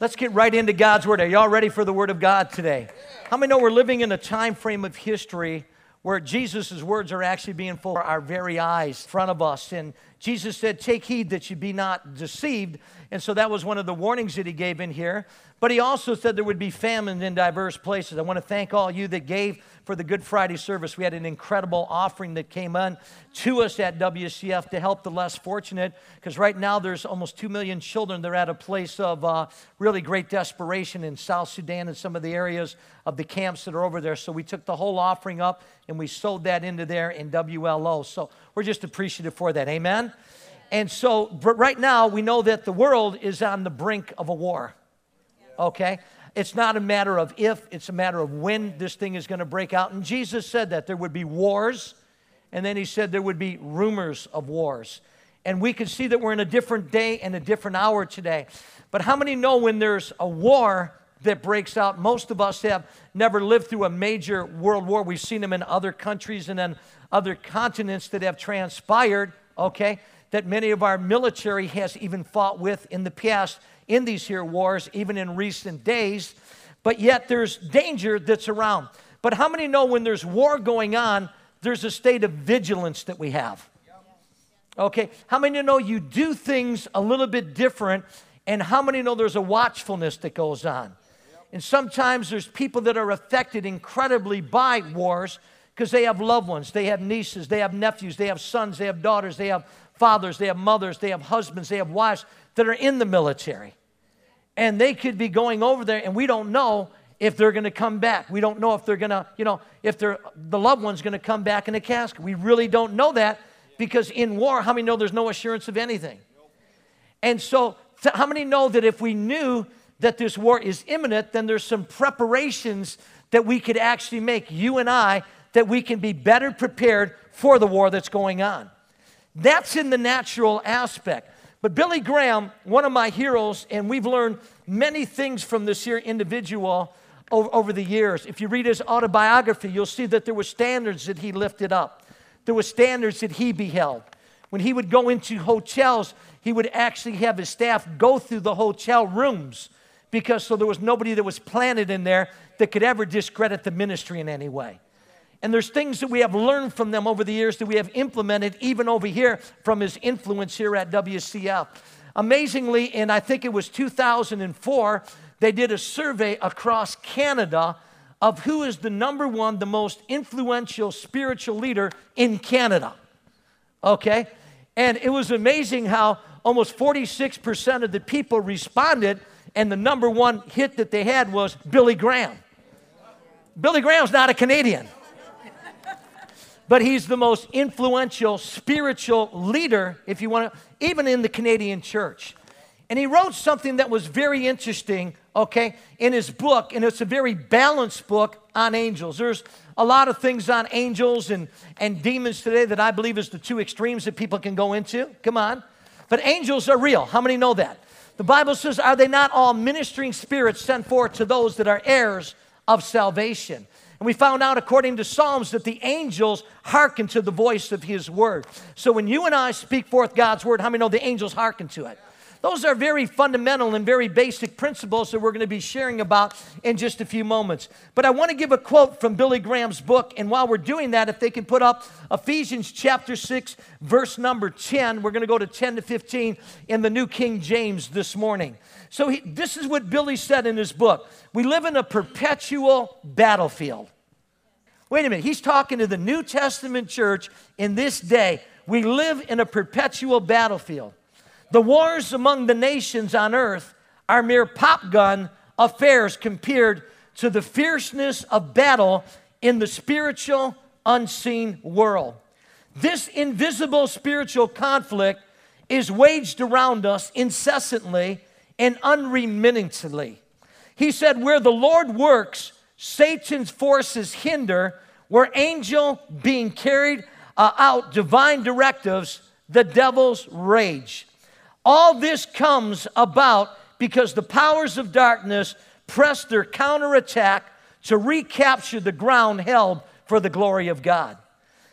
Let's get right into God's Word. Are y'all ready for the Word of God today? How many know we're living in a time frame of history where Jesus' words are actually being full our very eyes in front of us? And Jesus said, Take heed that you be not deceived. And so that was one of the warnings that he gave in here. But he also said there would be famine in diverse places. I want to thank all you that gave for the Good Friday service. We had an incredible offering that came on to us at WCF to help the less fortunate, because right now there's almost 2 million children that are at a place of uh, really great desperation in South Sudan and some of the areas of the camps that are over there. So we took the whole offering up and we sold that into there in WLO. So we're just appreciative for that. Amen? And so, but right now, we know that the world is on the brink of a war okay? It's not a matter of if, it's a matter of when this thing is going to break out. And Jesus said that there would be wars, and then he said there would be rumors of wars. And we can see that we're in a different day and a different hour today. But how many know when there's a war that breaks out? Most of us have never lived through a major world war. We've seen them in other countries and then other continents that have transpired, okay? That many of our military has even fought with in the past in these here wars, even in recent days, but yet there's danger that's around. But how many know when there's war going on, there's a state of vigilance that we have? Okay, how many know you do things a little bit different, and how many know there's a watchfulness that goes on? And sometimes there's people that are affected incredibly by wars because they have loved ones, they have nieces, they have nephews, they have sons, they have daughters, they have fathers, they have mothers, they have husbands, they have wives that are in the military and they could be going over there and we don't know if they're going to come back. We don't know if they're going to, you know, if they're, the loved one's going to come back in a casket. We really don't know that because in war, how many know there's no assurance of anything? And so, how many know that if we knew that this war is imminent, then there's some preparations that we could actually make, you and I, that we can be better prepared for the war that's going on? That's in the natural aspect. But Billy Graham, one of my heroes, and we've learned many things from this here individual over, over, the years. If you read his autobiography, you'll see that there were standards that he lifted up. There were standards that he beheld. When he would go into hotels, he would actually have his staff go through the hotel rooms because so there was nobody that was planted in there that could ever discredit the ministry in any way. And there's things that we have learned from them over the years that we have implemented even over here from his influence here at WCF. Amazingly, in I think it was 2004, they did a survey across Canada of who is the number one, the most influential spiritual leader in Canada. Okay? And it was amazing how almost 46% of the people responded, and the number one hit that they had was Billy Graham. Billy Graham's not a Canadian but he's the most influential spiritual leader, if you want to, even in the Canadian church. And he wrote something that was very interesting, okay, in his book, and it's a very balanced book on angels. There's a lot of things on angels and, and demons today that I believe is the two extremes that people can go into. Come on. But angels are real. How many know that? The Bible says, Are they not all ministering spirits sent forth to those that are heirs of salvation? And we found out, according to Psalms, that the angels hearken to the voice of his word. So when you and I speak forth God's word, how many know the angels hearken to it? Those are very fundamental and very basic principles that we're going to be sharing about in just a few moments. But I want to give a quote from Billy Graham's book. And while we're doing that, if they can put up Ephesians chapter 6, verse number 10, we're going to go to 10 to 15 in the New King James this morning. So he, this is what Billy said in his book We live in a perpetual battlefield. Wait a minute, he's talking to the New Testament church in this day. We live in a perpetual battlefield. The wars among the nations on earth are mere popgun affairs compared to the fierceness of battle in the spiritual, unseen world. This invisible spiritual conflict is waged around us incessantly and unremittingly. He said, Where the Lord works, Satan's forces hinder, where angel being carried uh, out divine directives, the devil's rage. All this comes about because the powers of darkness press their counterattack to recapture the ground held for the glory of God.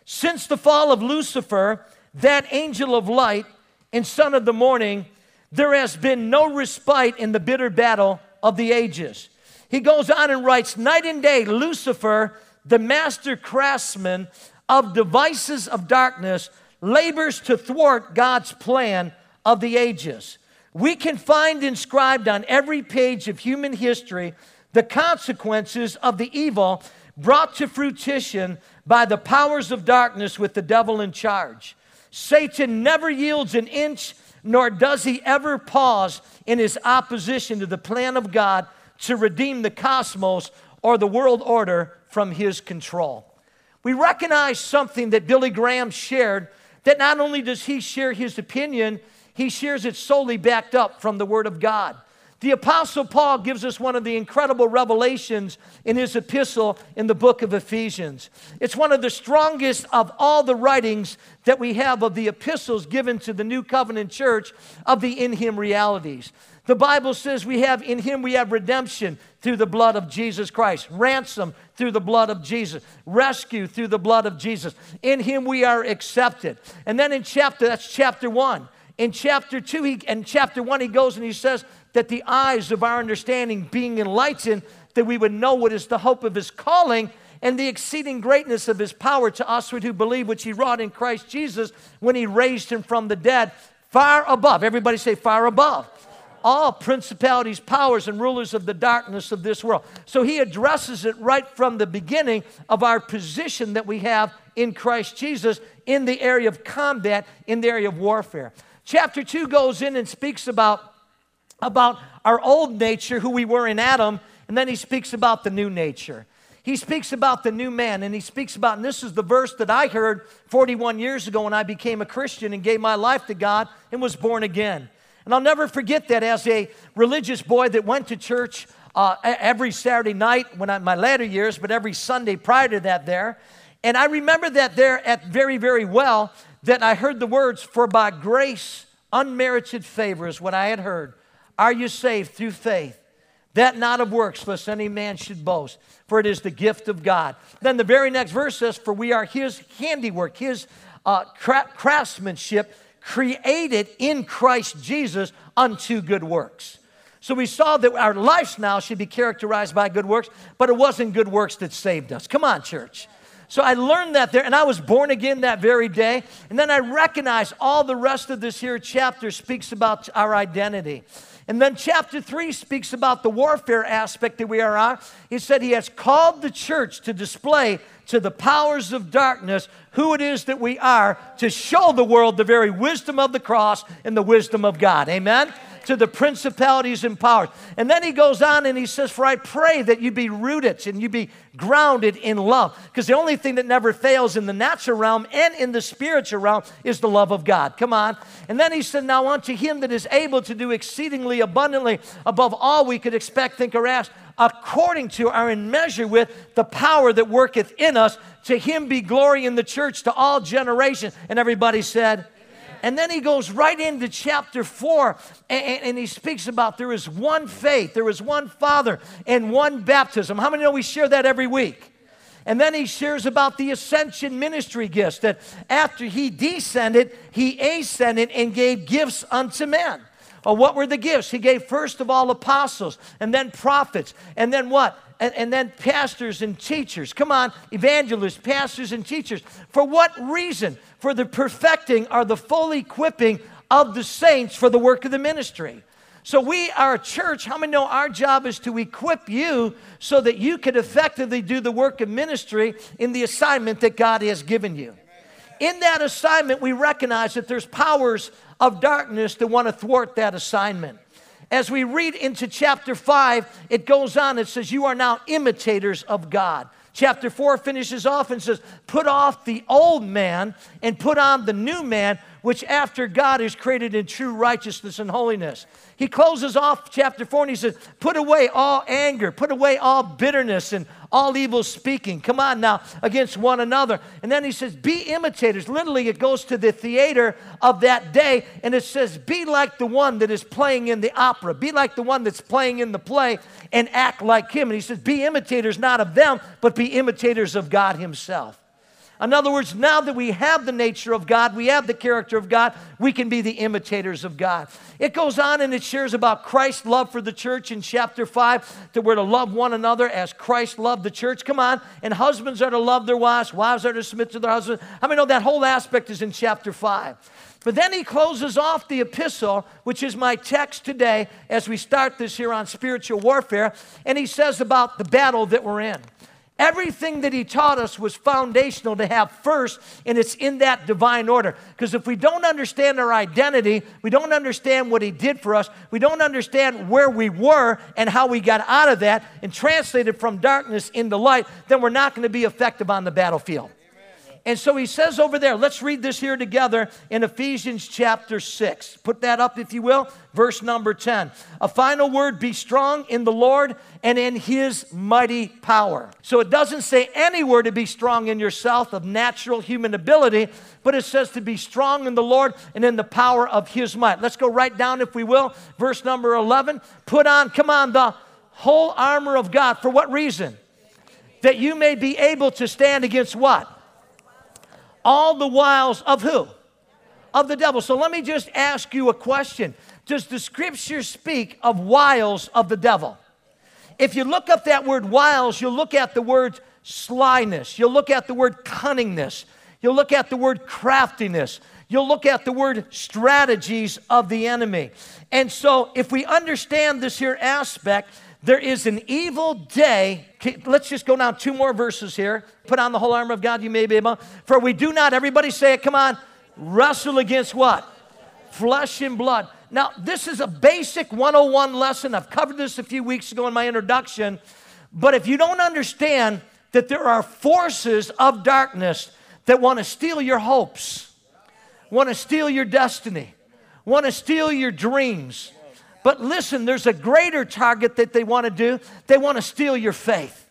Since the fall of Lucifer, that angel of light and son of the morning, there has been no respite in the bitter battle of the ages. He goes on and writes, Night and day, Lucifer, the master craftsman of devices of darkness, labors to thwart God's plan of the ages. We can find inscribed on every page of human history the consequences of the evil brought to fruition by the powers of darkness with the devil in charge. Satan never yields an inch, nor does he ever pause in his opposition to the plan of God to redeem the cosmos or the world order from his control. We recognize something that Billy Graham shared that not only does he share his opinion, he shares it solely backed up from the Word of God. The Apostle Paul gives us one of the incredible revelations in his epistle in the book of Ephesians. It's one of the strongest of all the writings that we have of the epistles given to the New Covenant church of the in Him realities. The Bible says we have in Him we have redemption through the blood of Jesus Christ, ransom through the blood of Jesus, rescue through the blood of Jesus. In Him we are accepted. And then in chapter, that's chapter one. In chapter two, he, and chapter one, he goes and he says, that the eyes of our understanding being enlightened, that we would know what is the hope of his calling and the exceeding greatness of his power to us who believe, which he wrought in Christ Jesus when he raised him from the dead, far above. Everybody say, far above. All principalities, powers, and rulers of the darkness of this world. So he addresses it right from the beginning of our position that we have in Christ Jesus in the area of combat, in the area of warfare. Chapter 2 goes in and speaks about about our old nature, who we were in Adam, and then he speaks about the new nature. He speaks about the new man, and he speaks about, and this is the verse that I heard 41 years ago when I became a Christian and gave my life to God and was born again. And I'll never forget that as a religious boy that went to church uh, every Saturday night when I, my latter years, but every Sunday prior to that there. And I remember that there at very, very well that I heard the words, For by grace, unmerited favor is what I had heard are you saved through faith? That not of works, lest any man should boast, for it is the gift of God. Then the very next verse says, For we are his handiwork, his uh, cra- craftsmanship, created in Christ Jesus unto good works. So we saw that our lives now should be characterized by good works, but it wasn't good works that saved us. Come on, church. So I learned that there, and I was born again that very day. And then I recognized all the rest of this here chapter speaks about our identity. And then chapter 3 speaks about the warfare aspect that we are on. He said he has called the church to display to the powers of darkness who it is that we are to show the world the very wisdom of the cross and the wisdom of God. Amen? To the principalities and powers. And then he goes on and he says, For I pray that you be rooted and you be grounded in love. Because the only thing that never fails in the natural realm and in the spiritual realm is the love of God. Come on. And then he said, Now unto him that is able to do exceedingly abundantly above all we could expect, think, or ask, according to or in measure with the power that worketh in us, to him be glory in the church to all generations. And everybody said, and then he goes right into chapter four and, and, he speaks about there is one faith, there is one Father, and one baptism. How many know we share that every week? And then he shares about the ascension ministry gifts that after he descended, he ascended and gave gifts unto men. What were the gifts? He gave first of all apostles, and then prophets, and then what? And, and, then pastors and teachers. Come on, evangelists, pastors, and teachers. For what reason? for the perfecting or the full equipping of the saints for the work of the ministry. So, we are a church. How many know our job is to equip you so that you can effectively do the work of ministry in the assignment that God has given you? In that assignment, we recognize that there's powers of darkness that want to thwart that assignment. As we read into chapter 5, it goes on, it says, You are now imitators of God. Chapter 4 finishes off and says, Put off the old man and put on the new man, which after God is created in true righteousness and holiness. He closes off chapter 4 and he says, Put away all anger, put away all bitterness and all evil speaking. Come on now, against one another. And then he says, Be imitators. Literally, it goes to the theater of that day and it says, Be like the one that is playing in the opera, be like the one that's playing in the play and act like him. And he says, Be imitators not of them, but be imitators of God Himself. In other words, now that we have the nature of God, we have the character of God, we can be the imitators of God. It goes on and it shares about Christ's love for the church in chapter 5, that we're to love one another as Christ loved the church. Come on. And husbands are to love their wives, wives are to submit to their husbands. How many know that whole aspect is in chapter 5? But then he closes off the epistle, which is my text today as we start this here on spiritual warfare, and he says about the battle that we're in. Everything that he taught us was foundational to have first, and it's in that divine order. Because if we don't understand our identity, we don't understand what he did for us, we don't understand where we were and how we got out of that and translated from darkness into light, then we're not going to be effective on the battlefield. And so he says over there, let's read this here together in Ephesians chapter 6. Put that up, if you will, verse number 10. A final word be strong in the Lord and in his mighty power. So it doesn't say anywhere to be strong in yourself of natural human ability, but it says to be strong in the Lord and in the power of his might. Let's go right down, if we will, verse number 11. Put on, come on, the whole armor of God. For what reason? That you may be able to stand against what? All the wiles of who? Of the devil. So let me just ask you a question. Does the scripture speak of wiles of the devil? If you look up that word wiles, you'll look at the word slyness, you'll look at the word cunningness, you'll look at the word craftiness, you'll look at the word strategies of the enemy. And so, if we understand this here aspect, there is an evil day. Let's just go down two more verses here. Put on the whole armor of God, you may be able. For we do not, everybody say it, come on, wrestle against what? Flesh and blood. Now, this is a basic 101 lesson. I've covered this a few weeks ago in my introduction. But if you don't understand that there are forces of darkness that want to steal your hopes, want to steal your destiny, want to steal your dreams, but listen, there's a greater target that they want to do. They want to steal your faith.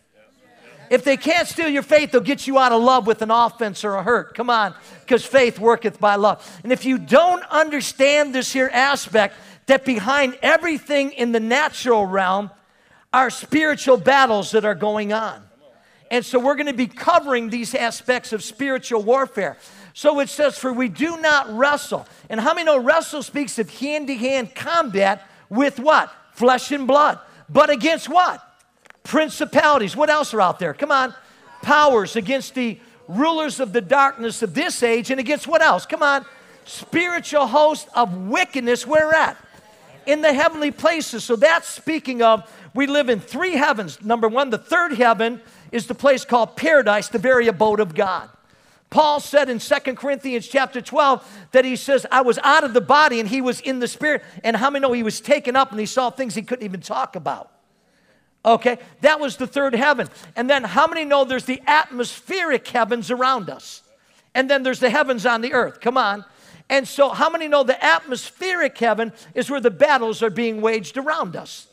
If they can't steal your faith, they'll get you out of love with an offense or a hurt. Come on, because faith worketh by love. And if you don't understand this here aspect, that behind everything in the natural realm are spiritual battles that are going on. And so we're going to be covering these aspects of spiritual warfare. So it says, For we do not wrestle. And how many know wrestle speaks of hand to hand combat with what? Flesh and blood. But against what? Principalities. What else are out there? Come on. Powers against the rulers of the darkness of this age and against what else? Come on. Spiritual host of wickedness. Where at? In the heavenly places. So that's speaking of we live in three heavens. Number one, the third heaven is the place called paradise, the very abode of God. Paul said in 2 Corinthians chapter 12 that he says, I was out of the body and he was in the spirit. And how many know he was taken up and he saw things he couldn't even talk about? Okay, that was the third heaven. And then how many know there's the atmospheric heavens around us? And then there's the heavens on the earth. Come on. And so, how many know the atmospheric heaven is where the battles are being waged around us?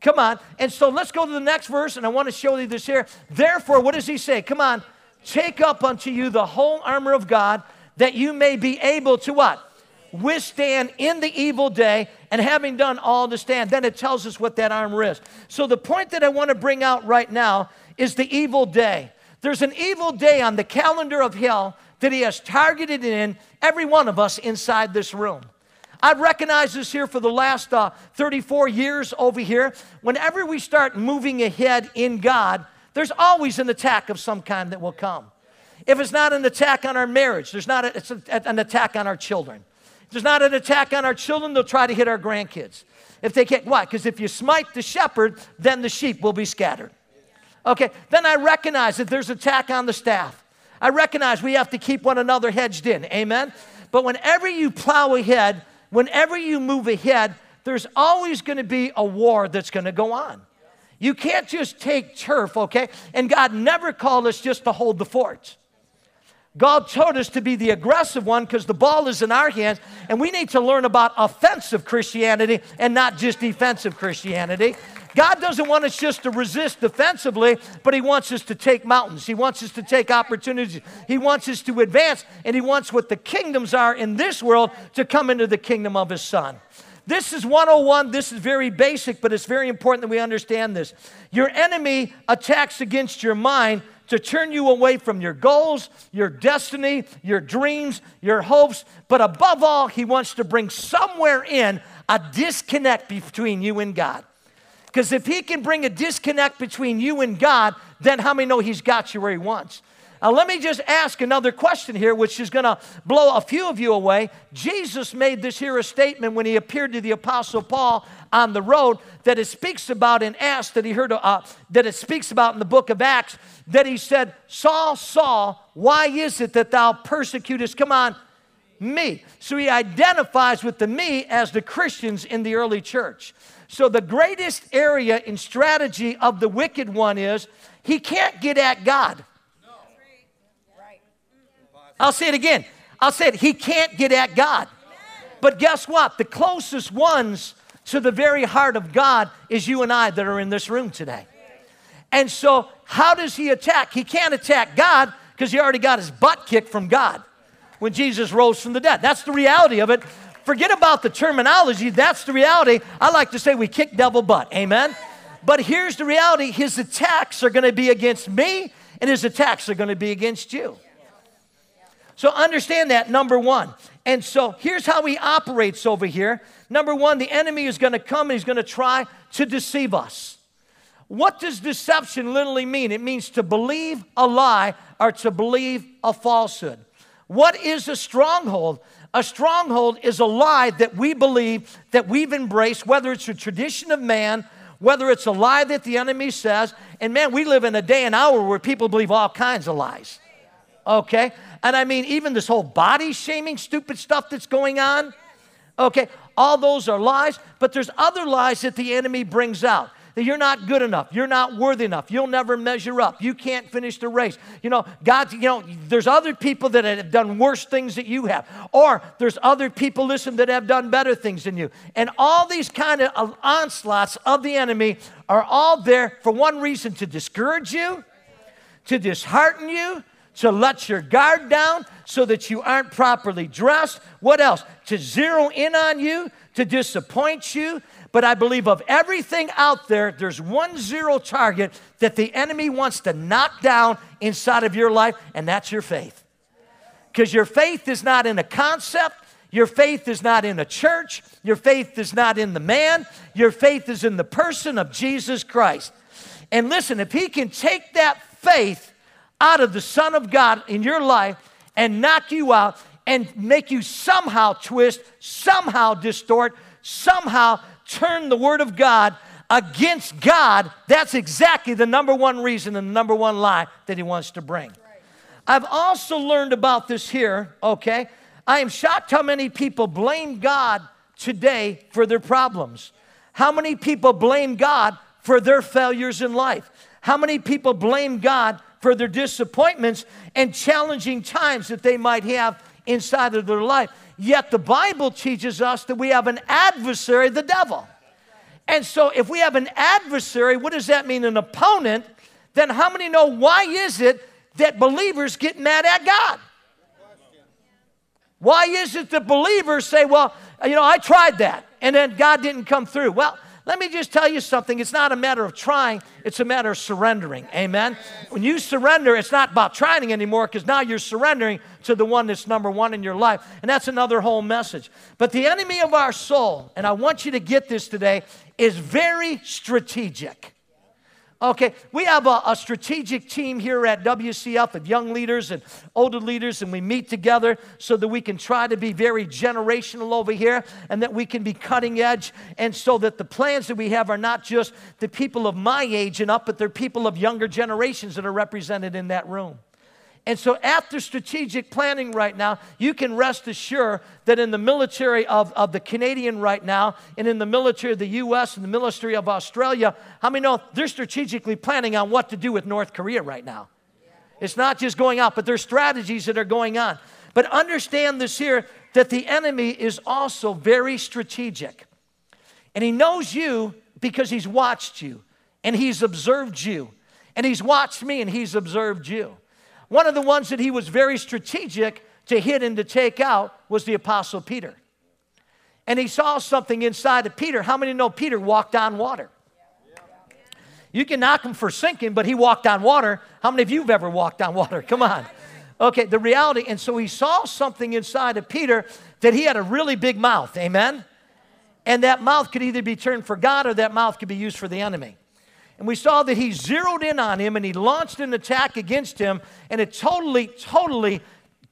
Come on. And so, let's go to the next verse, and I want to show you this here. Therefore, what does he say? Come on. Take up unto you the whole armor of God, that you may be able to what? Withstand in the evil day, and having done all to stand. Then it tells us what that armor is. So, the point that I want to bring out right now is the evil day. There's an evil day on the calendar of hell that he has targeted in every one of us inside this room. I've recognized this here for the last uh, 34 years over here. Whenever we start moving ahead in God, there's always an attack of some kind that will come. If it's not an attack on our marriage, there's not a, it's a, an attack on our children. If there's not an attack on our children, they'll try to hit our grandkids. If they can't, why? Because if you smite the shepherd, then the sheep will be scattered. Okay, then I recognize that there's attack on the staff. I recognize we have to keep one another hedged in. Amen? But whenever you plow ahead, whenever you move ahead, there's always going to be a war that's going to go on. You can't just take turf, okay? And God never called us just to hold the fort. God told us to be the aggressive one because the ball is in our hands, and we need to learn about offensive Christianity and not just defensive Christianity. God doesn't want us just to resist defensively, but He wants us to take mountains. He wants us to take opportunities. He wants us to advance, and He wants what the kingdoms are in this world to come into the kingdom of His Son. This is 101. This is very basic, but it's very important that we understand this. Your enemy attacks against your mind to turn you away from your goals, your destiny, your dreams, your hopes, but above all, he wants to bring somewhere in a disconnect between you and God. Because if he can bring a disconnect between you and God, then how many know he's got you where he wants? Now, let me just ask another question here, which is going to blow a few of you away. Jesus made this here a statement when he appeared to the Apostle Paul on the road that it speaks about in Acts, that he heard, uh, that it speaks about in the book of Acts, that he said, Saul, Saul, why is it that thou persecutest? Come on, me. So he identifies with the me as the Christians in the early church. So, the greatest area in strategy of the wicked one is he can't get at God. I'll say it again. I'll say it. He can't get at God. But guess what? The closest ones to the very heart of God is you and I that are in this room today. And so, how does he attack? He can't attack God because he already got his butt kicked from God when Jesus rose from the dead. That's the reality of it. Forget about the terminology. That's the reality. I like to say we kick devil butt. Amen. But here's the reality his attacks are going to be against me, and his attacks are going to be against you. So understand that, number one. And so here's how he operates over here. Number one, the enemy is going to come and he's going to try to deceive us. What does deception literally mean? It means to believe a lie or to believe a falsehood. What is a stronghold? A stronghold is a lie that we believe, that we've embraced, whether it's a tradition of man, whether it's a lie that the enemy says. And man, we live in a day and hour where people believe all kinds of lies. Okay? And I mean, even this whole body shaming, stupid stuff that's going on. Okay? All those are lies, but there's other lies that the enemy brings out that you're not good enough, you're not worthy enough, you'll never measure up, you can't finish the race. You know, God, you know, there's other people that have done worse things that you have, or there's other people, listen, that have done better things than you. And all these kind of onslaughts of the enemy are all there for one reason to discourage you, to dishearten you, to let your guard down so that you aren't properly dressed. What else? To zero in on you, to disappoint you, but I believe of everything out there, there's one zero target that the enemy wants to knock down inside of your life, and that's your faith. Because your faith is not in a concept, your faith is not in a church, your faith is not in the man, your faith is in the person of Jesus Christ. And listen, if he can take that faith out of the Son of God in your life and knock you out and make you somehow twist, somehow distort, somehow turn the Word of God against God, that's exactly the number one reason and the number one lie that He wants to bring. I've also learned about this here, okay? I am shocked how many people blame God today for their problems. How many people blame God for their failures in life? How many people blame God for their disappointments and challenging times that they might have inside of their life? Yet the Bible teaches us that we have an adversary, the devil. And so if we have an adversary, what does that mean? An opponent, then how many know why is it that believers get mad at God? Why is it that believers say, well, you know, I tried that and then God didn't come through? Well, let me just tell you something. It's not a matter of trying, it's a matter of surrendering. Amen. When you surrender, it's not about trying anymore because now you're surrendering to the one that's number one in your life. And that's another whole message. But the enemy of our soul, and I want you to get this today, is very strategic. Okay, we have a, a, strategic team here at WCF of young leaders and older leaders, and we meet together so that we can try to be very generational over here and that we can be cutting edge, and so that the plans that we have are not just the people of my age and up, but they're people of younger generations that are represented in that room. And so, after strategic planning right now, you can rest assured that in the military of, of the Canadian right now, and in the military of the US and the military of Australia, how many know they're strategically planning on what to do with North Korea right now? It's not just going out, but there's strategies that are going on. But understand this here that the enemy is also very strategic. And he knows you because he's watched you and he's observed you. And he's watched me and he's observed you. One of the ones that he was very strategic to hit and to take out was the Apostle Peter. And he saw something inside of Peter. How many know Peter walked on water? You can knock him for sinking, but he walked on water. How many of you have ever walked on water? Come on. Okay, the reality, and so he saw something inside of Peter that he had a really big mouth. Amen? And that mouth could either be turned for God or that mouth could be used for the enemy. And we saw that he zeroed in on him and he launched an attack against him, and it totally, totally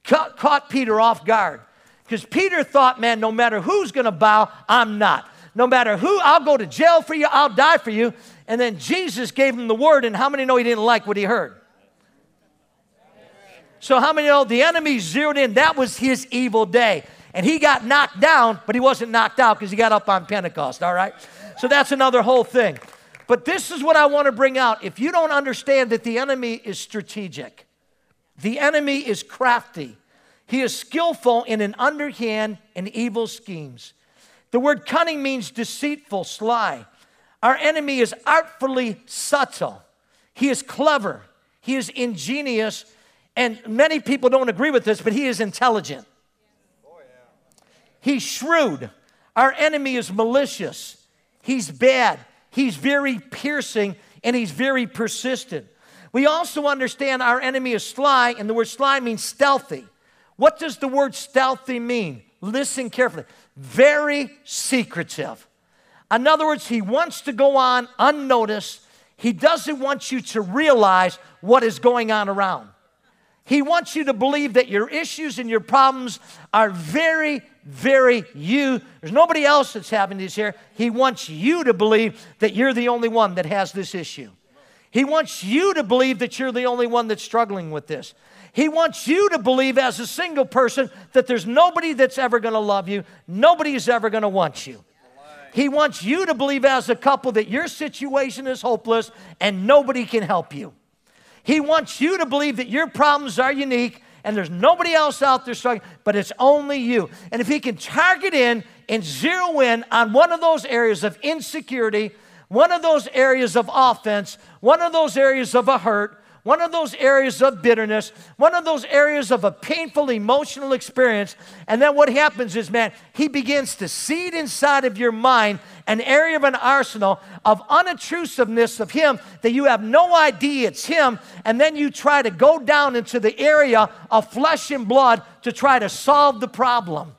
caught, caught Peter off guard. Because Peter thought, man, no matter who's gonna bow, I'm not. No matter who, I'll go to jail for you, I'll die for you. And then Jesus gave him the word, and how many know he didn't like what he heard? So, how many know the enemy zeroed in? That was his evil day. And he got knocked down, but he wasn't knocked out because he got up on Pentecost, all right? So, that's another whole thing. But this is what I want to bring out. If you don't understand that the enemy is strategic, the enemy is crafty, he is skillful in an underhand and evil schemes. The word cunning means deceitful, sly. Our enemy is artfully subtle. He is clever. He is ingenious. And many people don't agree with this, but he is intelligent. He's shrewd. Our enemy is malicious. He's bad. He's very piercing and he's very persistent. We also understand our enemy is sly, and the word sly means stealthy. What does the word stealthy mean? Listen carefully. Very secretive. In other words, he wants to go on unnoticed. He doesn't want you to realize what is going on around. He wants you to believe that your issues and your problems are very, very you. There's nobody else that's having this here. He wants you to believe that you're the only one that has this issue. He wants you to believe that you're the only one that's struggling with this. He wants you to believe as a single person that there's nobody that's ever going to love you, nobody is ever going to want you. He wants you to believe as a couple that your situation is hopeless and nobody can help you. He wants you to believe that your problems are unique and there's nobody else out there struggling, but it's only you. And if he can target in and zero in on one of those areas of insecurity, one of those areas of offense, one of those areas of a hurt, one of those areas of bitterness, one of those areas of a painful emotional experience. And then what happens is, man, he begins to seed inside of your mind an area of an arsenal of unobtrusiveness of him that you have no idea it's him. And then you try to go down into the area of flesh and blood to try to solve the problem,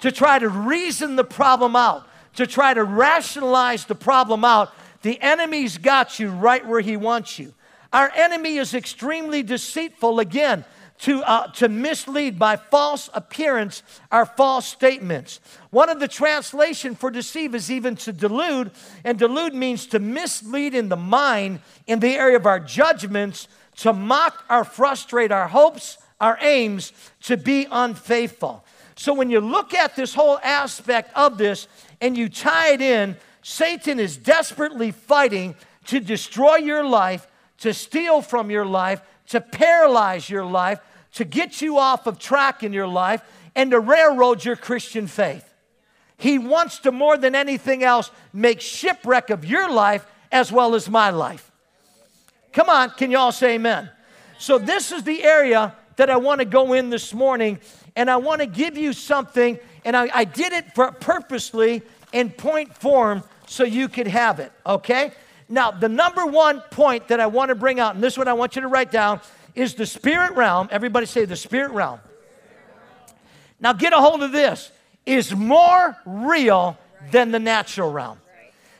to try to reason the problem out, to try to rationalize the problem out. The enemy's got you right where he wants you. Our enemy is extremely deceitful, again, to, uh, to mislead by false appearance our false statements. One of the translation for deceive is even to delude, and delude means to mislead in the mind in the area of our judgments, to mock or frustrate our hopes, our aims, to be unfaithful. So when you look at this whole aspect of this and you tie it in, Satan is desperately fighting to destroy your life to steal from your life, to paralyze your life, to get you off of track in your life, and to railroad your Christian faith. He wants to, more than anything else, make shipwreck of your life as well as my life. Come on, can you all say amen? So, this is the area that I want to go in this morning, and I want to give you something, and I, I did it for, purposely in point form so you could have it, okay? Now, the number one point that I want to bring out, and this one I want you to write down, is the spirit realm. Everybody say the spirit realm. Now, get a hold of this is more real than the natural realm.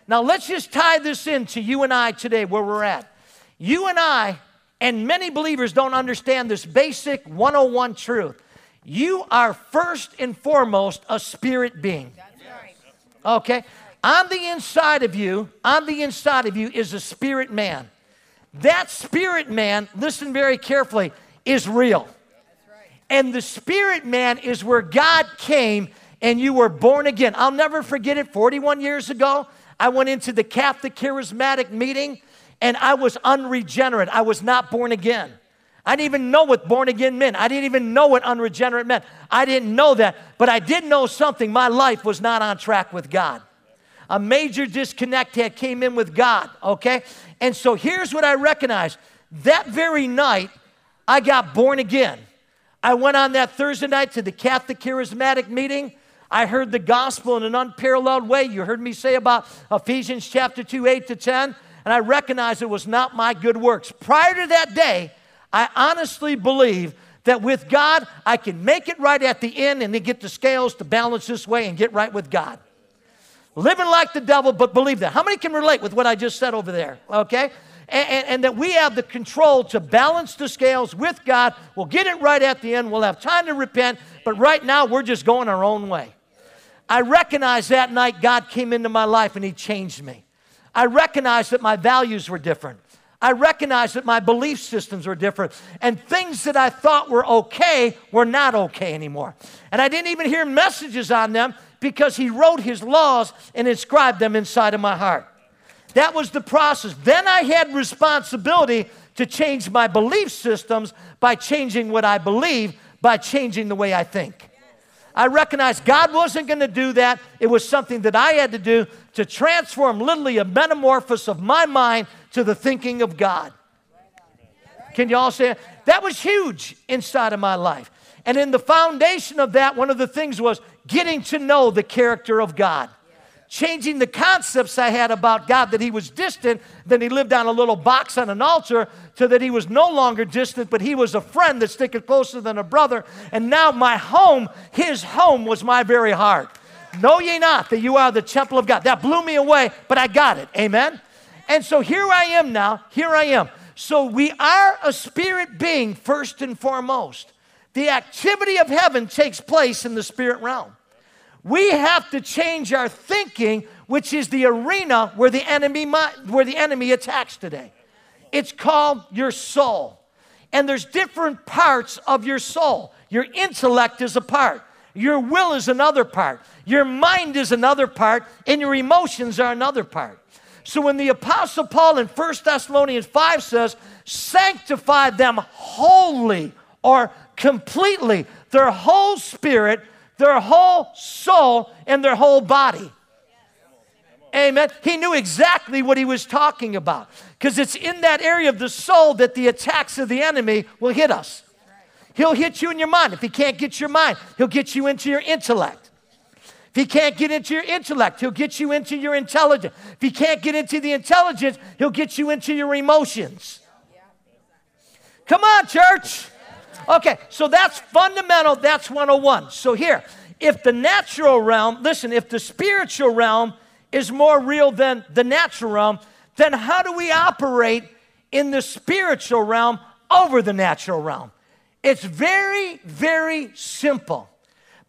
Now, let's just tie this into you and I today, where we're at. You and I, and many believers don't understand this basic 101 truth. You are first and foremost a spirit being. Okay? On the inside of you, on the inside of you is a spirit man. That spirit man, listen very carefully, is real. And the spirit man is where God came and you were born again. I'll never forget it. 41 years ago, I went into the Catholic Charismatic meeting and I was unregenerate. I was not born again. I didn't even know what born again meant. I didn't even know what unregenerate meant. I didn't know that. But I did know something. My life was not on track with God. A major disconnect had came in with God, okay? And so here's what I recognized. That very night, I got born again. I went on that Thursday night to the Catholic Charismatic meeting. I heard the gospel in an unparalleled way. You heard me say about Ephesians chapter 2, 8 to 10, and I recognized it was not my good works. Prior to that day, I honestly believe that with God, I can make it right at the end and then get the scales to balance this way and get right with God. Living like the devil, but believe that. How many can relate with what I just said over there? Okay? And, and, and, that we have the control to balance the scales with God. We'll get it right at the end. We'll have time to repent, but right now we're just going our own way. I recognize that night God came into my life and He changed me. I recognized that my values were different. I recognized that my belief systems were different. And things that I thought were okay were not okay anymore. And I didn't even hear messages on them because He wrote His laws and inscribed them inside of my heart. That was the process. Then I had responsibility to change my belief systems by changing what I believe, by changing the way I think. I recognized God wasn't going to do that. It was something that I had to do to transform literally a metamorphosis of my mind to the thinking of God. Can you all say? That was huge inside of my life. And in the foundation of that, one of the things was getting to know the character of God changing the concepts I had about God that He was distant, then He lived on a little box on an altar, to that He was no longer distant, but He was a friend that sticking closer than a brother. And now my home, His home, was my very heart. Know ye not that you are the temple of God? That blew me away, but I got it. Amen. And so here I am now. Here I am. So we are a spirit being first and foremost. The activity of heaven takes place in the spirit realm. We have to change our thinking, which is the arena where the enemy where the enemy attacks today. It's called your soul. And there's different parts of your soul. Your intellect is a part. Your will is another part. Your mind is another part, and your emotions are another part. So when the apostle Paul in 1 Thessalonians 5 says, "Sanctify them wholly or completely, their whole spirit, their whole soul and their whole body. Amen. He knew exactly what he was talking about because it's in that area of the soul that the attacks of the enemy will hit us. He'll hit you in your mind. If he can't get your mind, he'll get you into your intellect. If he can't get into your intellect, he'll get you into your intelligence. If he can't get into the intelligence, he'll get you into your emotions. Come on, church. Okay, so that's fundamental. That's 101. So here, if the natural realm, listen, if the spiritual realm is more real than the natural realm, then how do we operate in the spiritual realm over the natural realm? It's very, very simple.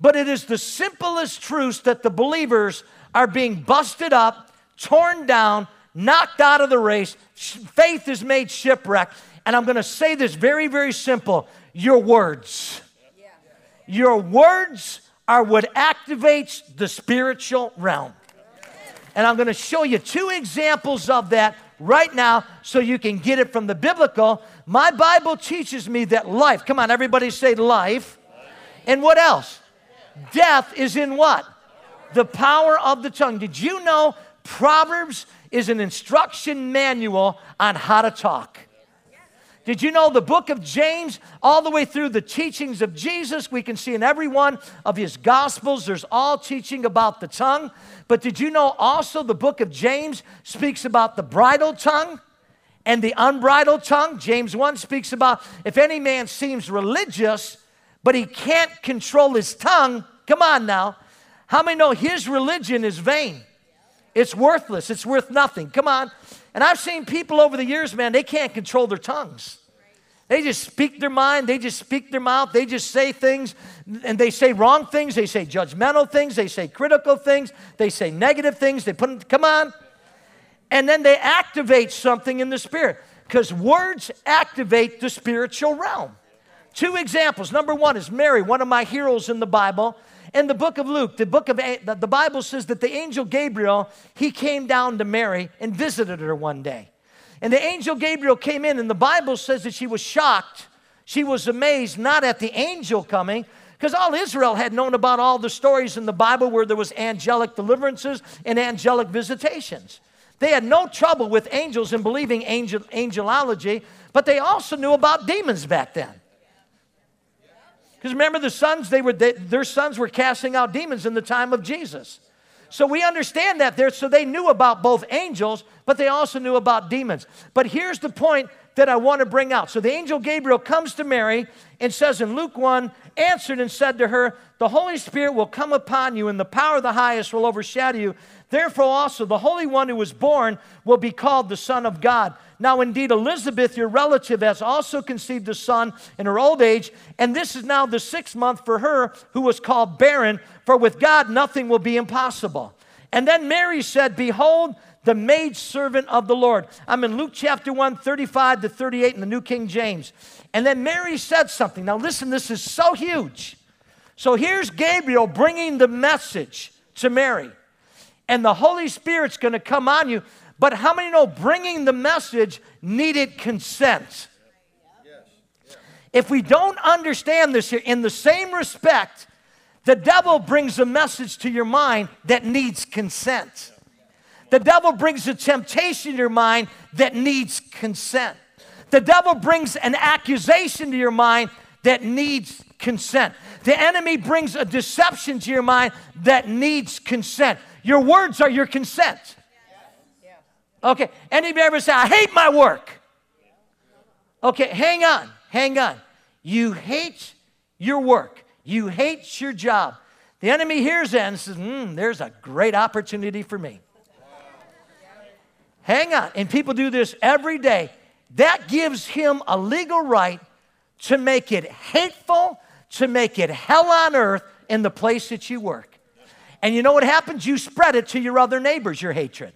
But it is the simplest truths that the believers are being busted up, torn down, knocked out of the race. Faith is made shipwreck. And I'm going to say this very, very simple your words. Your words are what activates the spiritual realm. And I'm going to show you two examples of that right now so you can get it from the biblical. My Bible teaches me that life, come on, everybody say life. And what else? Death is in what? The power of the tongue. Did you know Proverbs is an instruction manual on how to talk? Did you know the book of James, all the way through the teachings of Jesus, we can see in every one of his gospels, there's all teaching about the tongue. But did you know also the book of James speaks about the bridled tongue and the unbridled tongue? James 1 speaks about if any man seems religious, but he can't control his tongue, come on now. How many know his religion is vain? It's worthless, it's worth nothing. Come on. And I've seen people over the years, man, they can't control their tongues. They just speak their mind, they just speak their mouth, they just say things, and they say wrong things, they say judgmental things, they say critical things, they say negative things, they put them, come on. And then they activate something in the spirit because words activate the spiritual realm. Two examples. Number one is Mary, one of my heroes in the Bible in the book of Luke, the book of the Bible says that the angel Gabriel, he came down to Mary and visited her one day. And the angel Gabriel came in, and the Bible says that she was shocked She was amazed not at the angel coming, because all Israel had known about all the stories in the Bible where there was angelic deliverances and angelic visitations. They had no trouble with angels and believing angel, angelology, but they also knew about demons back then. Because remember, the sons, they were, they, their sons were casting out demons in the time of Jesus. So we understand that there. So they knew about both angels, but they also knew about demons. But here's the point that I want to bring out. So the angel Gabriel comes to Mary and says in Luke 1 answered and said to her, The Holy Spirit will come upon you, and the power of the highest will overshadow you. Therefore, also, the Holy One who was born will be called the Son of God. Now, indeed, Elizabeth, your relative, has also conceived a son in her old age, and this is now the sixth month for her who was called barren, for with God nothing will be impossible. And then Mary said, Behold, the maid servant of the Lord. I'm in Luke chapter 1, 35 to 38 in the New King James. And then Mary said something. Now, listen, this is so huge. So here's Gabriel bringing the message to Mary, and the Holy Spirit's going to come on you. But how many know bringing the message needed consent? If we don't understand this here, in the same respect, the devil brings a message to your mind that needs consent. The devil brings a temptation to your mind that needs consent. The devil brings an accusation to your mind that needs consent. The enemy brings a deception to your mind that needs consent. Your words are your consent. Okay, anybody ever say, I hate my work? Okay, hang on, hang on. You hate your work, you hate your job. The enemy hears that and says, hmm, there's a great opportunity for me. Hang on. And people do this every day. That gives him a legal right to make it hateful, to make it hell on earth in the place that you work. And you know what happens? You spread it to your other neighbors, your hatred.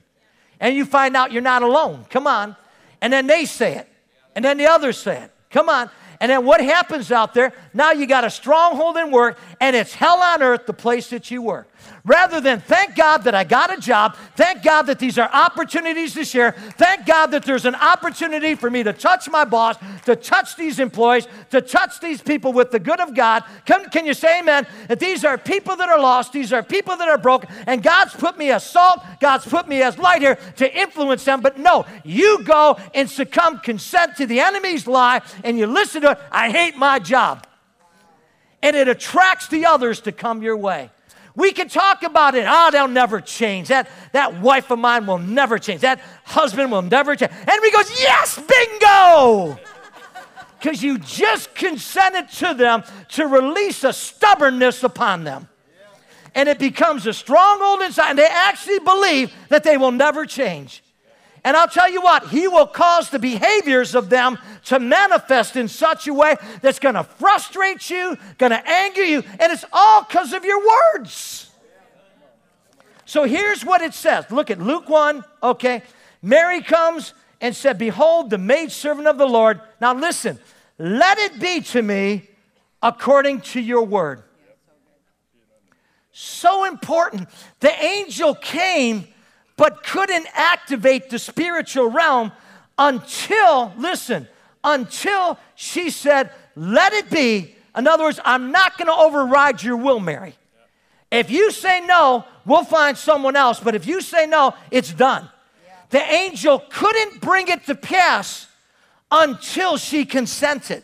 And you find out you're not alone. Come on. And then they say it. And then the others say it. Come on. And then what happens out there? Now you got a stronghold in work, and it's hell on earth, the place that you work. Rather than thank God that I got a job, thank God that these are opportunities to share, thank God that there's an opportunity for me to touch my boss, to touch these employees, to touch these people with the good of God. Can, can you say amen? That these are people that are lost, these are people that are broken, and God's put me as salt, God's put me as light here to influence them. But no, you go and succumb, consent to the enemy's lie, and you listen to it. I hate my job. And it attracts the others to come your way. We can talk about it. Ah, oh, they'll never change. That, that wife of mine will never change. That husband will never change. And he goes, Yes, bingo! Because you just consented to them to release a stubbornness upon them. And it becomes a stronghold inside, and they actually believe that they will never change. And I'll tell you what, He will cause the behaviors of them to manifest in such a way that's going to frustrate you, going to anger you, and it's all because of your words. So here's what it says. Look at Luke 1, okay? Mary comes and said, Behold, the maidservant of the Lord. Now listen, let it be to me according to your word. So important. The angel came but couldn't activate the spiritual realm until, listen, until she said, Let it be. In other words, I'm not going to override your will, Mary. If you say no, we'll find someone else. But if you say no, it's done. The angel couldn't bring it to pass until she consented.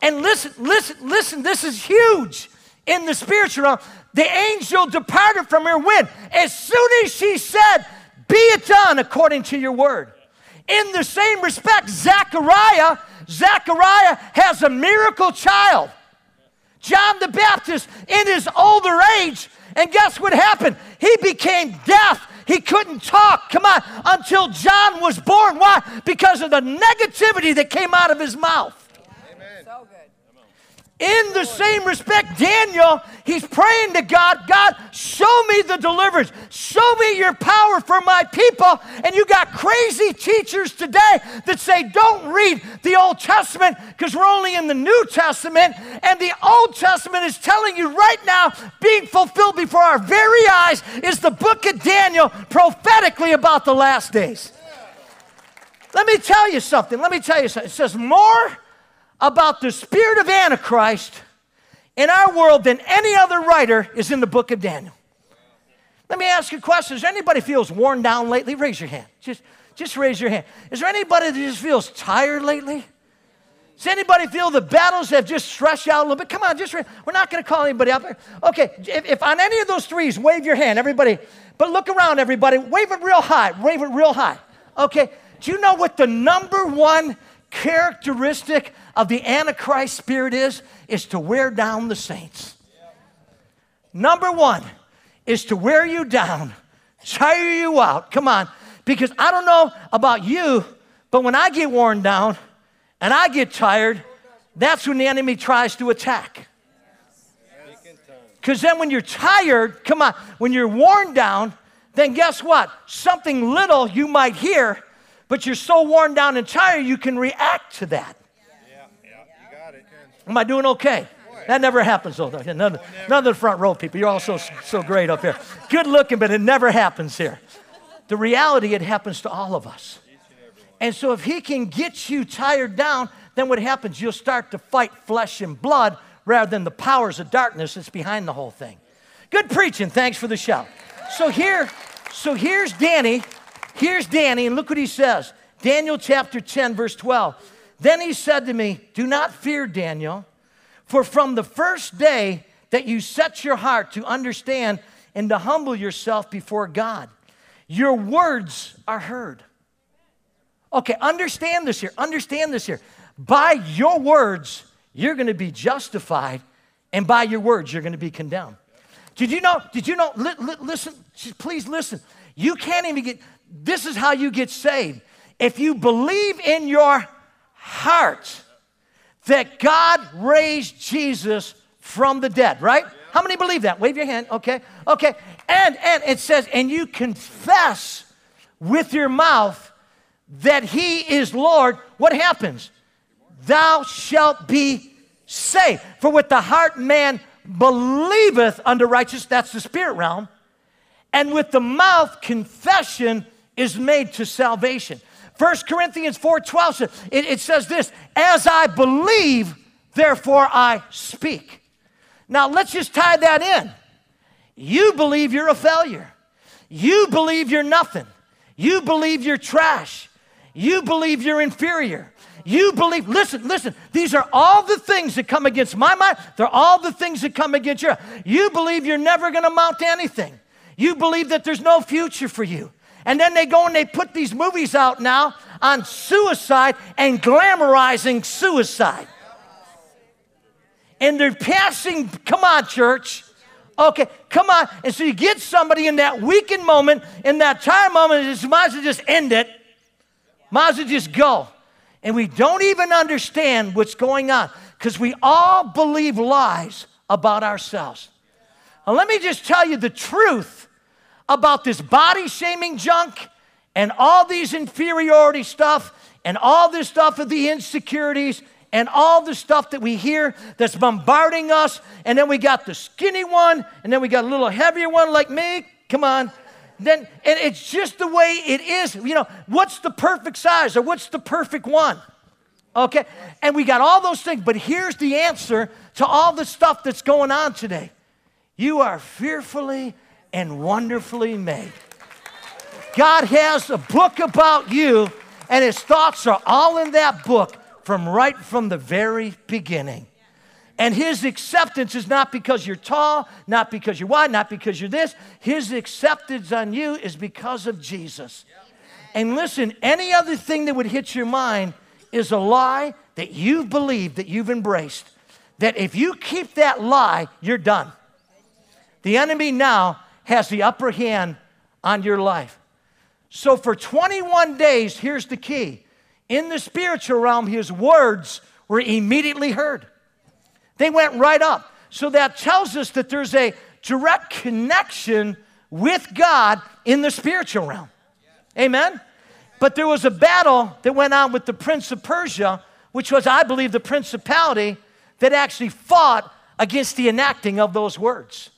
And listen, listen, listen, this is huge in the spiritual realm. The angel departed from her when? As soon as she said, Be it done according to your word. In the same respect, Zechariah, Zechariah has a miracle child. John the Baptist in his older age, and guess what happened? He became deaf. He couldn't talk, come on, until John was born. Why? Because of the negativity that came out of his mouth. In the same respect, Daniel, he's praying to God, God, show me the deliverance. Show me your power for my people. And you got crazy teachers today that say, don't read the Old Testament because we're only in the New Testament. And the Old Testament is telling you right now, being fulfilled before our very eyes, is the book of Daniel prophetically about the last days. Let me tell you something. Let me tell you something. It says, more about the spirit of Antichrist in our world than any other writer is in the book of Daniel. Let me ask you a question. Does anybody feels worn down lately? Raise your hand. Just, just raise your hand. Is there anybody that just feels tired lately? Does anybody feel the battles have just stretched out a little bit? Come on, just we're not going to call anybody out there. Okay, if, if, on any of those threes, wave your hand, everybody. But look around, everybody. Wave it real high. Wave it real high. Okay. Do you know what the number one characteristic of the Antichrist spirit is? Is to wear down the saints. Number one is to wear you down, tire you out. Come on. Because I don't know about you, but when I get worn down, and I get tired, that's when the enemy tries to attack. Because then when you're tired, come on, when you're worn down, then guess what? Something little you might hear, but you're so worn down and tired you can react to that. Yeah, yeah, you got it. Am I doing okay? That never happens though. None, none of the front row people. You're all so, so great up here. Good looking, but it never happens here. The reality, it happens to all of us. And so, if he can get you tired down, then what happens? You'll start to fight flesh and blood rather than the powers of darkness that's behind the whole thing. Good preaching. Thanks for the shout. So here, so here's Danny. Here's Danny, and look what he says. Daniel chapter 10, verse 12. Then he said to me, Do not fear, Daniel, for from the first day that you set your heart to understand and to humble yourself before God, your words are heard. Okay, understand this here. Understand this here. By your words, you're going to be justified, and by your words, you're going to be condemned. Did you know? Did you know? Li- li- listen, please listen. You can't even get, this is how you get saved. If you believe in your heart that God raised Jesus from the dead, right? How many believe that? Wave your hand. Okay. Okay. And and it says, and you confess with your mouth that he is Lord, what happens? Thou shalt be saved. For with the heart man believeth unto righteousness, that's the spirit realm, and with the mouth confession is made to salvation. 1 Corinthians 4:12 says, it, it says this, as I believe, therefore I speak. Now let's just tie that in. You believe you're a failure. You believe you're nothing. You believe you're trash. You believe you're inferior. You believe, listen, listen, these are all the things that come against my mind. They're all the things that come against your. You believe you're never going to amount to anything. You believe that there's no future for you. And then they go and they put these movies out now on suicide and glamorizing suicide. And they're passing, come on, church. Okay, come on. And so you get somebody in that weakened moment, in that tired moment, you might as well just end it might as well just go. And we don't even understand what's going on because we all believe lies about ourselves. Now, let me just tell you the truth about this body shaming junk and all these inferiority stuff and all this stuff of the insecurities and all the stuff that we hear that's bombarding us. And then we got the skinny one, and then we got a little heavier one like me. Come on then and it's just the way it is. You know, what's the perfect size or what's the perfect one? Okay? And we got all those things, but here's the answer to all the stuff that's going on today. You are fearfully and wonderfully made. God has a book about you, and his thoughts are all in that book from right from the very beginning. And his acceptance is not because you're tall, not because you're wide, not because you're this. His acceptance on you is because of Jesus. And listen, any other thing that would hit your mind is a lie that you've believed, that you've embraced. That if you keep that lie, you're done. The enemy now has the upper hand on your life. So for 21 days, here's the key in the spiritual realm, his words were immediately heard. They went right up. So that tells us that there's a direct connection with God in the spiritual realm. Amen? But there was a battle that went on with the prince of Persia, which was, I believe, the principality that actually fought against the enacting of those words.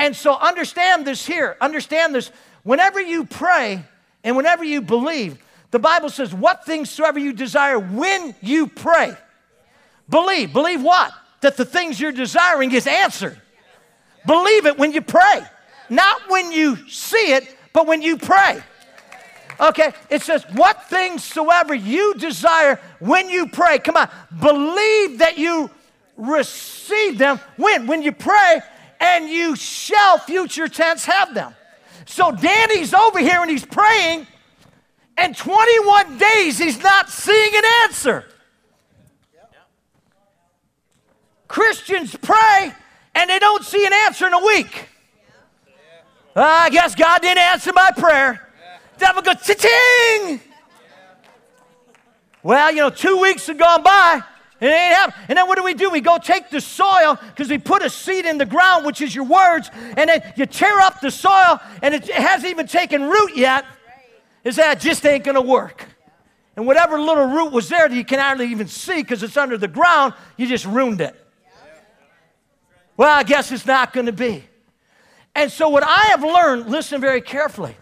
And so understand this here. Understand this. Whenever you pray and whenever you believe, the Bible says, What things soever you desire when you pray Believe. Believe what? That the things you're desiring is answered. Believe it when you pray. Not when you see it, but when you pray. Okay, it says, What things soever you desire when you pray. Come on, believe that you receive them. When? When you pray, and you shall, future tense, have them. So Danny's over here and he's praying, and 21 days he's not seeing an answer. Christians pray and they don't see an answer in a week. Uh, I guess God didn't answer my prayer. Devil goes, cha-ching! Well, you know, two weeks have gone by, it ain't happening. And then what do we do? We go take the soil, because we put a seed in the ground, which is your words, and then you tear up the soil, and it hasn't even taken root yet. Is that just ain't gonna work. And whatever little root was there that you can hardly even see because it's under the ground, you just ruined it. Well, I guess it's not gonna be. And so, what I have learned, listen very carefully,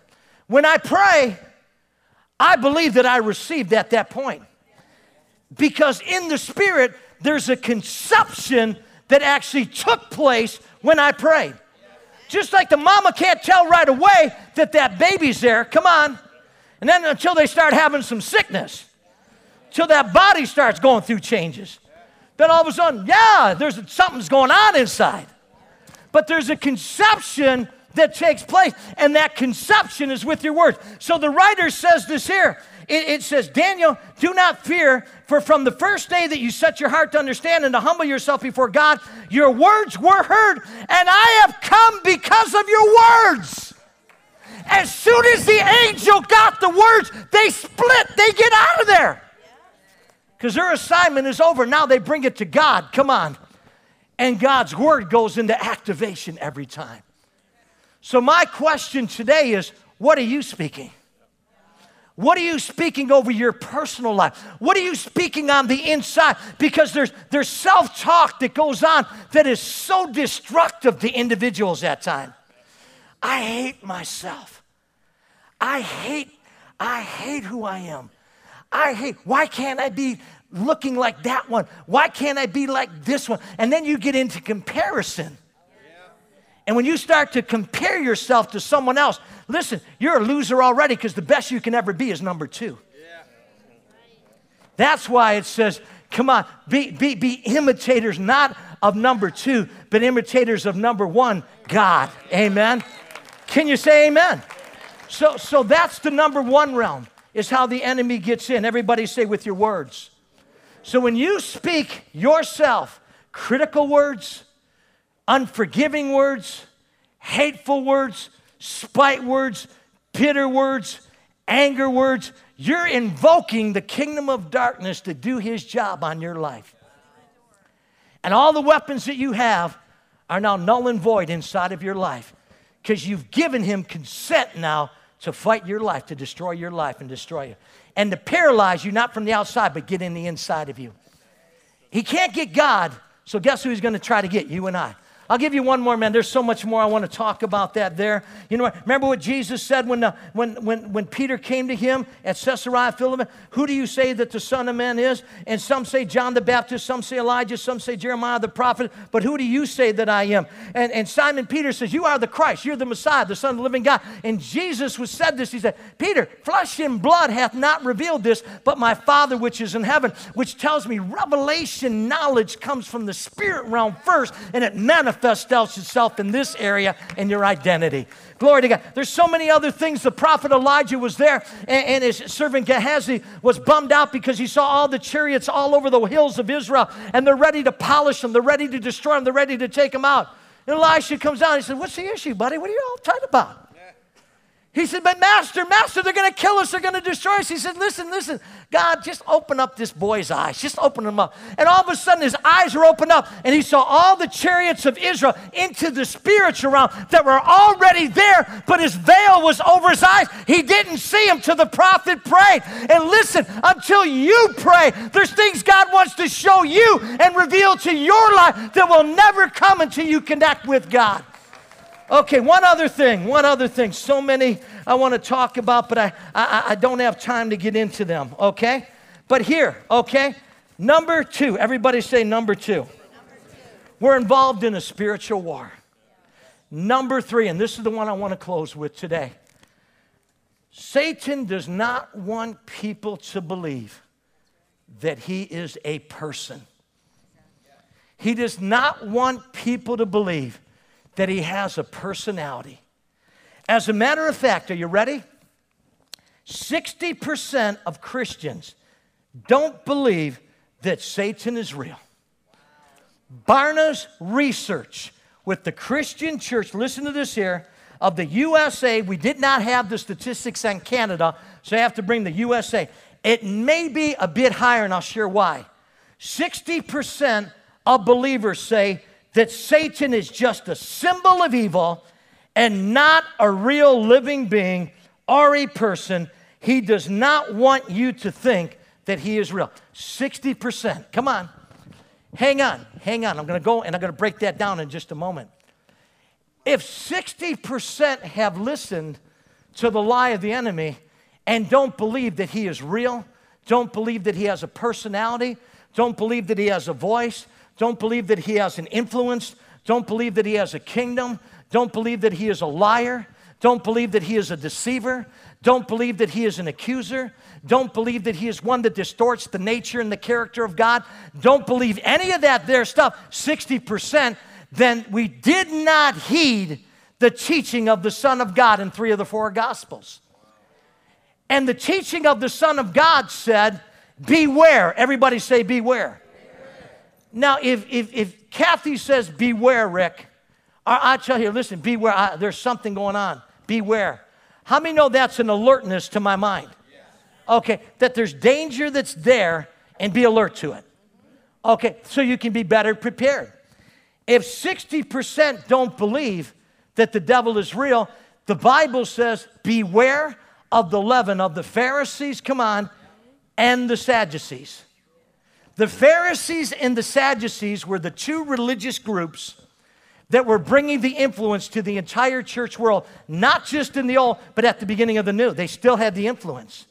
when I pray, I believe that I received at that point. Because in the Spirit, there's a conception that actually took place when I prayed. Just like the mama can't tell right away that that baby's there, come on. And then until they start having some sickness, till that body starts going through changes. Then all of a sudden, yeah, there's something's going on inside. But there's a conception that takes place, and that conception is with your words. So the writer says this here. It, it, says, Daniel, do not fear, for from the first day that you set your heart to understand and to humble yourself before God, your words were heard, and I have come because of your words. As soon as the angel got the words, they split, they get out of there. Because their assignment is over. Now they bring it to God. Come on. And God's word goes into activation every time. So, my question today is what are you speaking? What are you speaking over your personal life? What are you speaking on the inside? Because there's, there's self talk that goes on that is so destructive to individuals at times. I hate myself. I hate, I hate who I am. I hate, why can't I be looking like that one? Why can't I be like this one? And then you get into comparison. And when you start to compare yourself to someone else, listen, you're a loser already because the best you can ever be is number two. That's why it says, come on, be, be, be imitators not of number two, but imitators of number one, God. Amen. Can you say amen? So, so that's the number one realm, is how the enemy gets in. Everybody say with your words. So when you speak yourself critical words, unforgiving words, hateful words, spite words, bitter words, anger words, you're invoking the kingdom of darkness to do his job on your life. And all the weapons that you have are now null and void inside of your life because you've given him consent now to fight your life, to destroy your life and destroy you, and to paralyze you, not from the outside, but get in the inside of you. He can't get God, so guess who he's going to try to get? You and I. I'll give you one more, man. There's so much more I want to talk about that there. You know, remember what Jesus said when, the, when, when, when Peter came to him at Caesarea Philippi? Who do you say that the Son of Man is? And some say John the Baptist, some say Elijah, some say Jeremiah the prophet. But who do you say that I am? And, and Simon Peter says, You are the Christ. You're the Messiah, the Son of the living God. And Jesus was said this. He said, Peter, flesh and blood hath not revealed this, but my Father which is in heaven, which tells me revelation knowledge comes from the spirit realm first, and it manifests manifests itself in this area in your identity. Glory to God. There's so many other things. The prophet Elijah was there, and, and his servant Gehazi was bummed out because he saw all the chariots all over the hills of Israel, and they're ready to polish them, they're ready to destroy them, they're ready to take them out. And Elisha comes down and he said, What's the issue, buddy? What are you all talking about? He said, But Master, Master, they're going to kill us. They're going to destroy us. He said, Listen, listen, God, just open up this boy's eyes. Just open them up. And all of a sudden, his eyes were opened up, and he saw all the chariots of Israel into the spiritual realm that were already there, but his veil was over his eyes. He didn't see them till the prophet prayed. And listen, until you pray, there's things God wants to show you and reveal to your life that will never come until you connect with God. Okay, one other thing, one other thing. So many I want to talk about, but I, I, I don't have time to get into them, okay? But here, okay? Number two, everybody say number two. We're involved in a spiritual war. Number three, and this is the one I want to close with today. Satan does not want people to believe that he is a person. He does not want people to believe that he has a personality. As a matter of fact, are you ready? 60% of Christians don't believe that Satan is real. Barna's research with the Christian church, listen to this here, of the USA, we did not have the statistics on Canada, so I have to bring the USA. It may be a bit higher, and I'll share why. 60% of believers say that Satan is just a symbol of evil and not a real living being or a person. He does not want you to think that he is real. 60%. Come on. Hang on. Hang on. I'm going to go and I'm going to break that down in just a moment. If 60% have listened to the lie of the enemy and don't believe that he is real, don't believe that he has a personality, don't believe that he has a voice, don't believe that he has an influence, don't believe that he has a kingdom, don't believe that he is a liar, don't believe that he is a deceiver, don't believe that he is an accuser, don't believe that he is one that distorts the nature and the character of God, don't believe any of that there stuff, 60%, then we did not heed the teaching of the Son of God in three of the four Gospels. And the teaching of the Son of God said, Beware. Everybody say, Beware. Now, if, if, if Kathy says, Beware, Rick, I, I tell you, listen, beware, I, there's something going on. Beware. How many know that's an alertness to my mind? Okay, that there's danger that's there and be alert to it. Okay, so you can be better prepared. If 60% don't believe that the devil is real, the Bible says, beware of the leaven of the Pharisees, come on, and the Sadducees. The Pharisees and the Sadducees were the two religious groups that were bringing the influence to the entire church world, not just in the old, but at the beginning of the new. They still had the influence.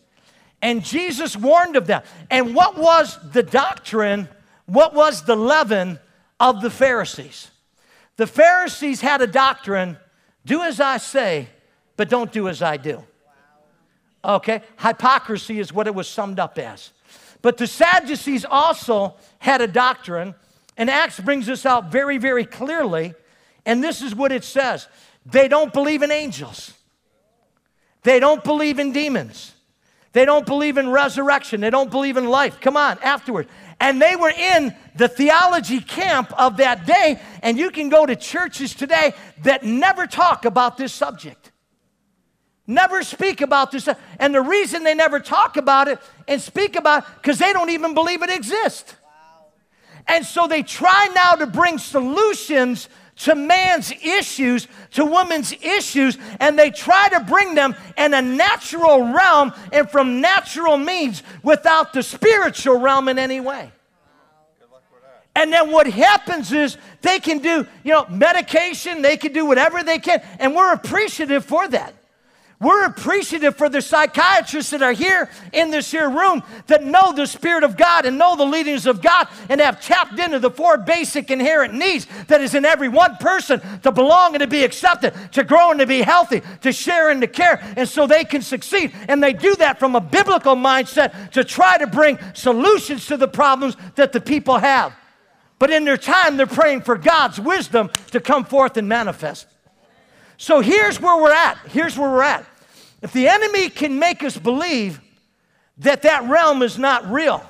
And Jesus warned of them. And what was the doctrine? What was the leaven of the Pharisees. The Pharisees had a doctrine do as I say, but don't do as I do. Okay? Hypocrisy is what it was summed up as. But the Sadducees also had a doctrine, and Acts brings this out very, very clearly. And this is what it says they don't believe in angels, they don't believe in demons. They don't believe in resurrection. They don't believe in life. Come on, afterward. And they were in the theology camp of that day. And you can go to churches today that never talk about this subject. Never speak about this. And the reason they never talk about it and speak about it, because they don't even believe it exists. And so they try now to bring solutions to man's issues, to woman's issues, and they try to bring them in a natural realm and from natural means without the spiritual realm in any way. And then what happens is they can do, you know, medication, they can do whatever they can, and we're appreciative for that. We're appreciative for the psychiatrists that are here in this here room that know the Spirit of God and know the leadings of God and have tapped into the four basic inherent needs that is in every one person to belong and to be accepted, to grow and to be healthy, to share and to care, and so they can succeed. And they do that from a biblical mindset to try to bring solutions to the problems that the people have. But in their time, they're praying for God's wisdom to come forth and manifest. So here's where we're at. Here's where we're at. If the enemy can make us believe that that realm is not real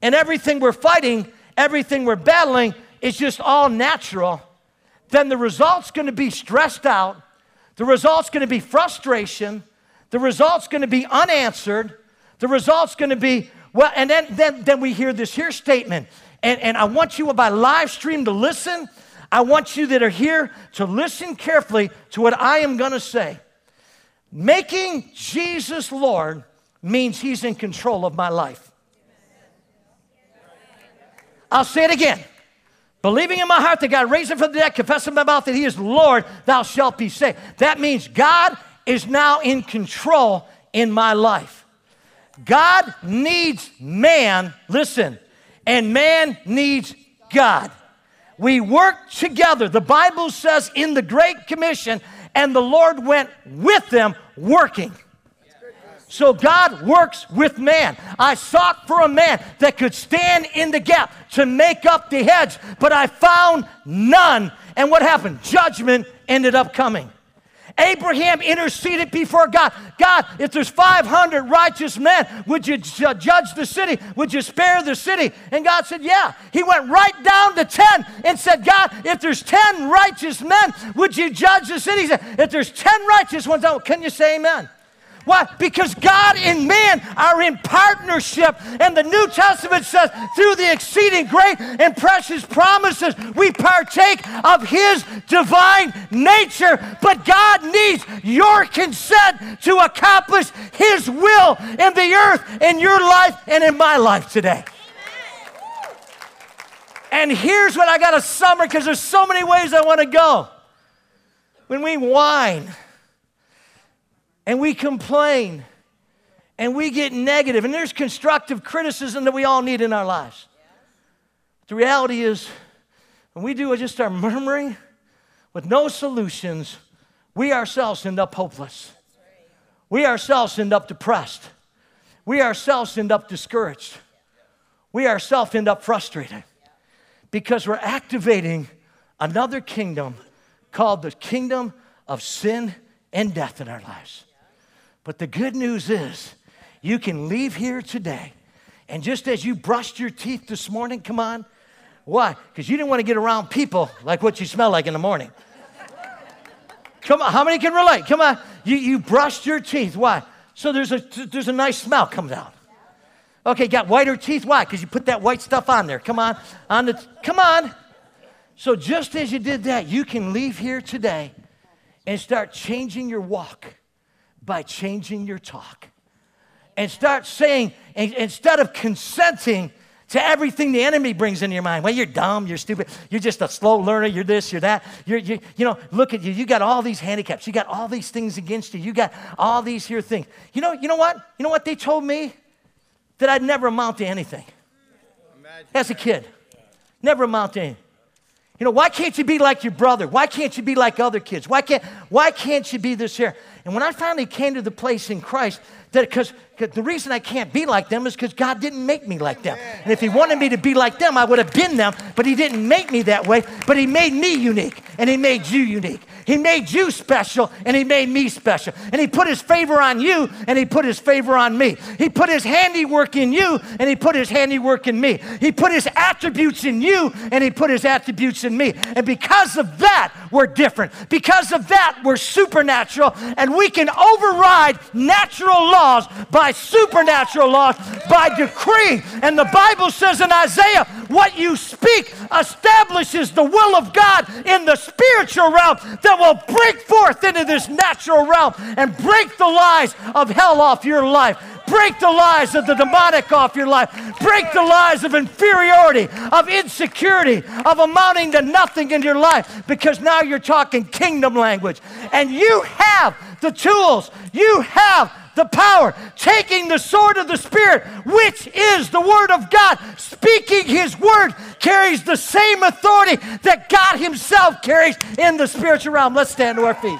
and everything we're fighting, everything we're battling is just all natural, then the result's going to be stressed out. The result's going to be frustration. The result's going to be unanswered. The result's going to be, well, and then, then, then we hear this here statement. And, and I want you by live stream to listen I want you that are here to listen carefully to what I am going to say. Making Jesus Lord means He's in control of my life. I'll say it again. Believing in my heart that God raised him from the dead, confessing in my mouth that He is Lord, thou shalt be saved. That means God is now in control in my life. God needs man, listen, and man needs God. We work together. The Bible says in the Great Commission, and the Lord went with them working. So God works with man. I sought for a man that could stand in the gap to make up the hedge, but I found none. And what happened? Judgment ended up coming. Abraham interceded before God. God, if there's 500 righteous men, would you judge the city? Would you spare the city? And God said, Yeah. He went right down to 10 and said, God, if there's 10 righteous men, would you judge the city? He said, If there's 10 righteous ones, can you say amen? Why? Because God and man are in partnership. And the New Testament says, through the exceeding great and precious promises, we partake of His divine nature. But God needs your consent to accomplish His will in the earth, in your life, and in my life today. And here's what I got to summer because there's so many ways I want to go. When we whine, and we complain and we get negative, and there's constructive criticism that we all need in our lives. The reality is, when we do just start murmuring with no solutions, we ourselves end up hopeless. We ourselves end up depressed. We ourselves end up discouraged. We ourselves end up frustrated because we're activating another kingdom called the kingdom of sin and death in our lives. But the good news is, you can leave here today, and just as you brushed your teeth this morning, come on. Why? Because you didn't want to get around people like what you smell like in the morning. Come on, how many can relate? Come on. You, you brushed your teeth. Why? So there's a, there's a nice smell comes out. Okay, got whiter teeth. Why? Because you put that white stuff on there. Come on. On the, come on. So just as you did that, you can leave here today and start changing your walk by changing your talk. And start saying, instead of consenting to everything the enemy brings into your mind, well, you're dumb, you're stupid, you're just a slow learner, you're this, you're that. You're, you, you know, look at you, you got all these handicaps, you got all these things against you, you got all these here things. You know, you know what? You know what they told me? That I'd never amount to anything. As a kid, never amount to anything. You know, why can't you be like your brother? Why can't you be like other kids? Why can't, why can't you be this here? And when I finally came to the place in Christ, that because the reason I can't be like them is because God didn't make me like them. And if He wanted me to be like them, I would have been them, but He didn't make me that way. But He made me unique, and He made you unique. He made you special, and He made me special. And He put His favor on you, and He put His favor on me. He put His handiwork in you, and He put His handiwork in me. He put His attributes in you, and He put His attributes in me. And because of that, we're different. Because of that, we're supernatural, and we can override natural laws by supernatural laws, by decree. And the Bible says in Isaiah, what you speak establishes the will of God in the spiritual realm that will break forth into this natural realm and break the lies of hell off your life. Break the lies of the demonic off your life. Break the lies of inferiority, of insecurity, of amounting to nothing in your life because now you're talking kingdom language. And you have the tools, you have the power, taking the sword of the Spirit, which is the Word of God. Speaking His Word carries the same authority that God Himself carries in the spiritual realm. Let's stand to our feet.